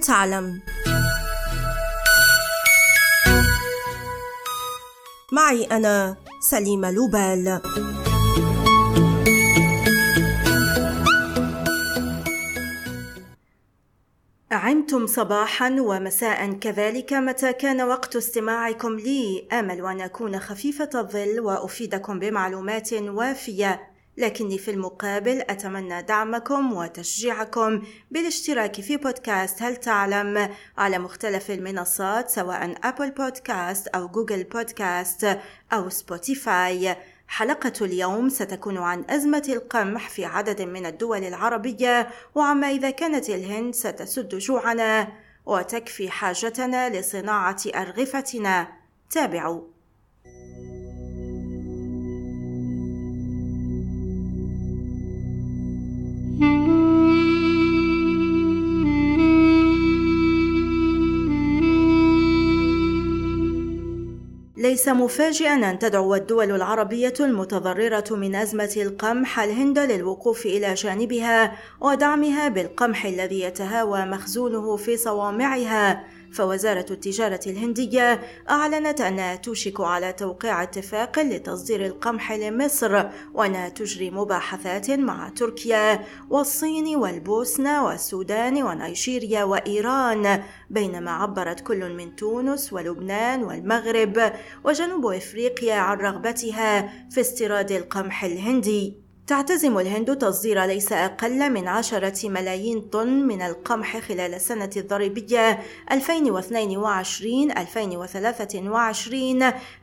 تعلم. معي أنا سليمة لوبال. أعمتم صباحا ومساء كذلك متى كان وقت استماعكم لي آمل أن أكون خفيفة الظل وأفيدكم بمعلومات وافية. لكني في المقابل أتمنى دعمكم وتشجيعكم بالاشتراك في بودكاست هل تعلم؟ على مختلف المنصات سواء Apple Podcasts أو Google Podcasts أو Spotify. حلقة اليوم ستكون عن أزمة القمح في عدد من الدول العربية وعما إذا كانت الهند ستسد جوعنا وتكفي حاجتنا لصناعة أرغفتنا. تابعوا. ليس مفاجئا أن تدعو الدول العربية المتضررة من أزمة القمح الهند للوقوف إلى جانبها ودعمها بالقمح الذي يتهاوى مخزونه في صوامعها. فوزارة التجارة الهندية أعلنت أنها توشك على توقيع اتفاق لتصدير القمح لمصر وأنها تجري مباحثات مع تركيا والصين والبوسنة والسودان ونيجيريا وإيران بينما عبرت كل من تونس ولبنان والمغرب وجنوب إفريقيا عن رغبتها في استيراد القمح الهندي. تعتزم الهند تصدير ليس أقل من عشرة ملايين طن من القمح خلال السنة الضريبية 2022-2023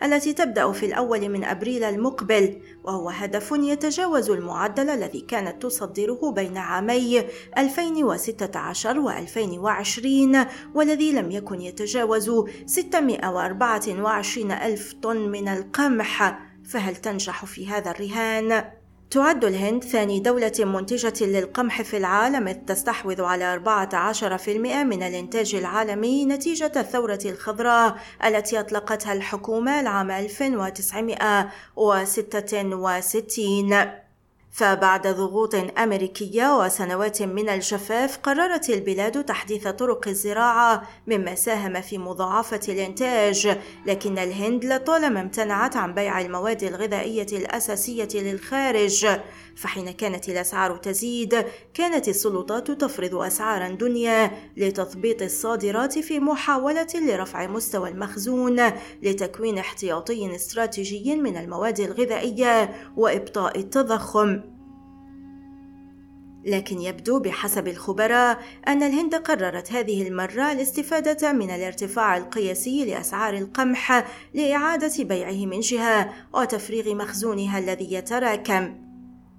التي تبدأ في الأول من أبريل المقبل وهو هدف يتجاوز المعدل الذي كانت تصدره بين عامي 2016 و 2020 والذي لم يكن يتجاوز 624 ألف طن من القمح فهل تنجح في هذا الرهان؟ تعد الهند ثاني دولة منتجة للقمح في العالم إذ تستحوذ على 14% من الإنتاج العالمي نتيجة الثورة الخضراء التي أطلقتها الحكومة العام 1966 فبعد ضغوط أمريكية وسنوات من الجفاف قررت البلاد تحديث طرق الزراعة مما ساهم في مضاعفة الإنتاج. لكن الهند لطالما امتنعت عن بيع المواد الغذائية الأساسية للخارج. فحين كانت الأسعار تزيد كانت السلطات تفرض أسعارا دنيا لتثبيط الصادرات في محاولة لرفع مستوى المخزون لتكوين احتياطي استراتيجي من المواد الغذائية وإبطاء التضخم. لكن يبدو بحسب الخبراء أن الهند قررت هذه المرة الاستفادة من الارتفاع القياسي لأسعار القمح لإعادة بيعه من جهة وتفريغ مخزونها الذي يتراكم.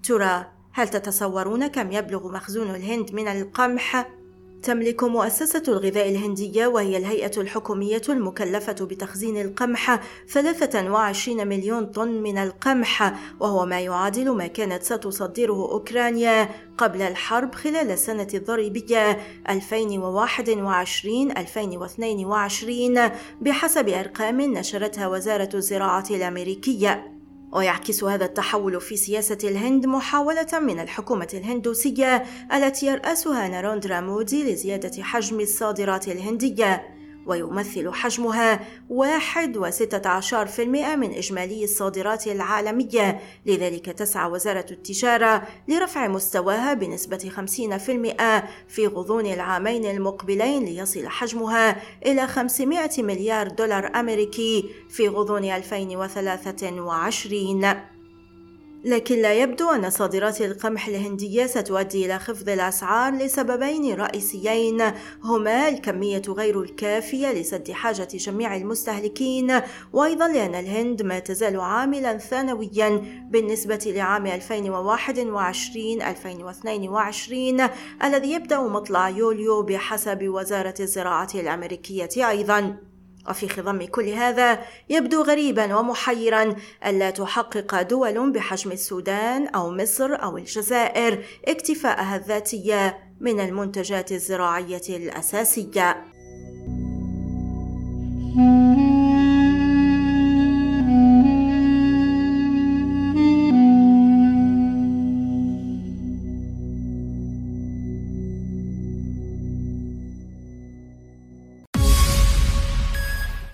ترى هل تتصورون كم يبلغ مخزون الهند من القمح؟ تملك مؤسسة الغذاء الهندية وهي الهيئة الحكومية المكلفة بتخزين القمح 23 مليون طن من القمح وهو ما يعادل ما كانت ستصدره أوكرانيا قبل الحرب خلال السنة الضريبية 2021-2022 بحسب أرقام نشرتها وزارة الزراعة الأمريكية. ويعكس هذا التحول في سياسة الهند محاولة من الحكومة الهندوسية التي يرأسها ناروندرا مودي لزيادة حجم الصادرات الهندية. ويمثل حجمها 1.16% من إجمالي الصادرات العالمية. لذلك تسعى وزارة التجارة لرفع مستواها بنسبة 50% في غضون العامين المقبلين ليصل حجمها إلى 500 مليار دولار أمريكي في غضون 2023 لكن لا يبدو أن صادرات القمح الهندية ستؤدي إلى خفض الأسعار لسببين رئيسيين هما الكمية غير الكافية لسد حاجة جميع المستهلكين وأيضا لأن الهند ما تزال عاملا ثانويا بالنسبة لعام 2021-2022 الذي يبدأ مطلع يوليو بحسب وزارة الزراعة الأمريكية أيضا. وفي خضم كل هذا يبدو غريبا ومحيرا ألا تحقق دول بحجم السودان أو مصر أو الجزائر اكتفاءها الذاتي من المنتجات الزراعية الأساسية.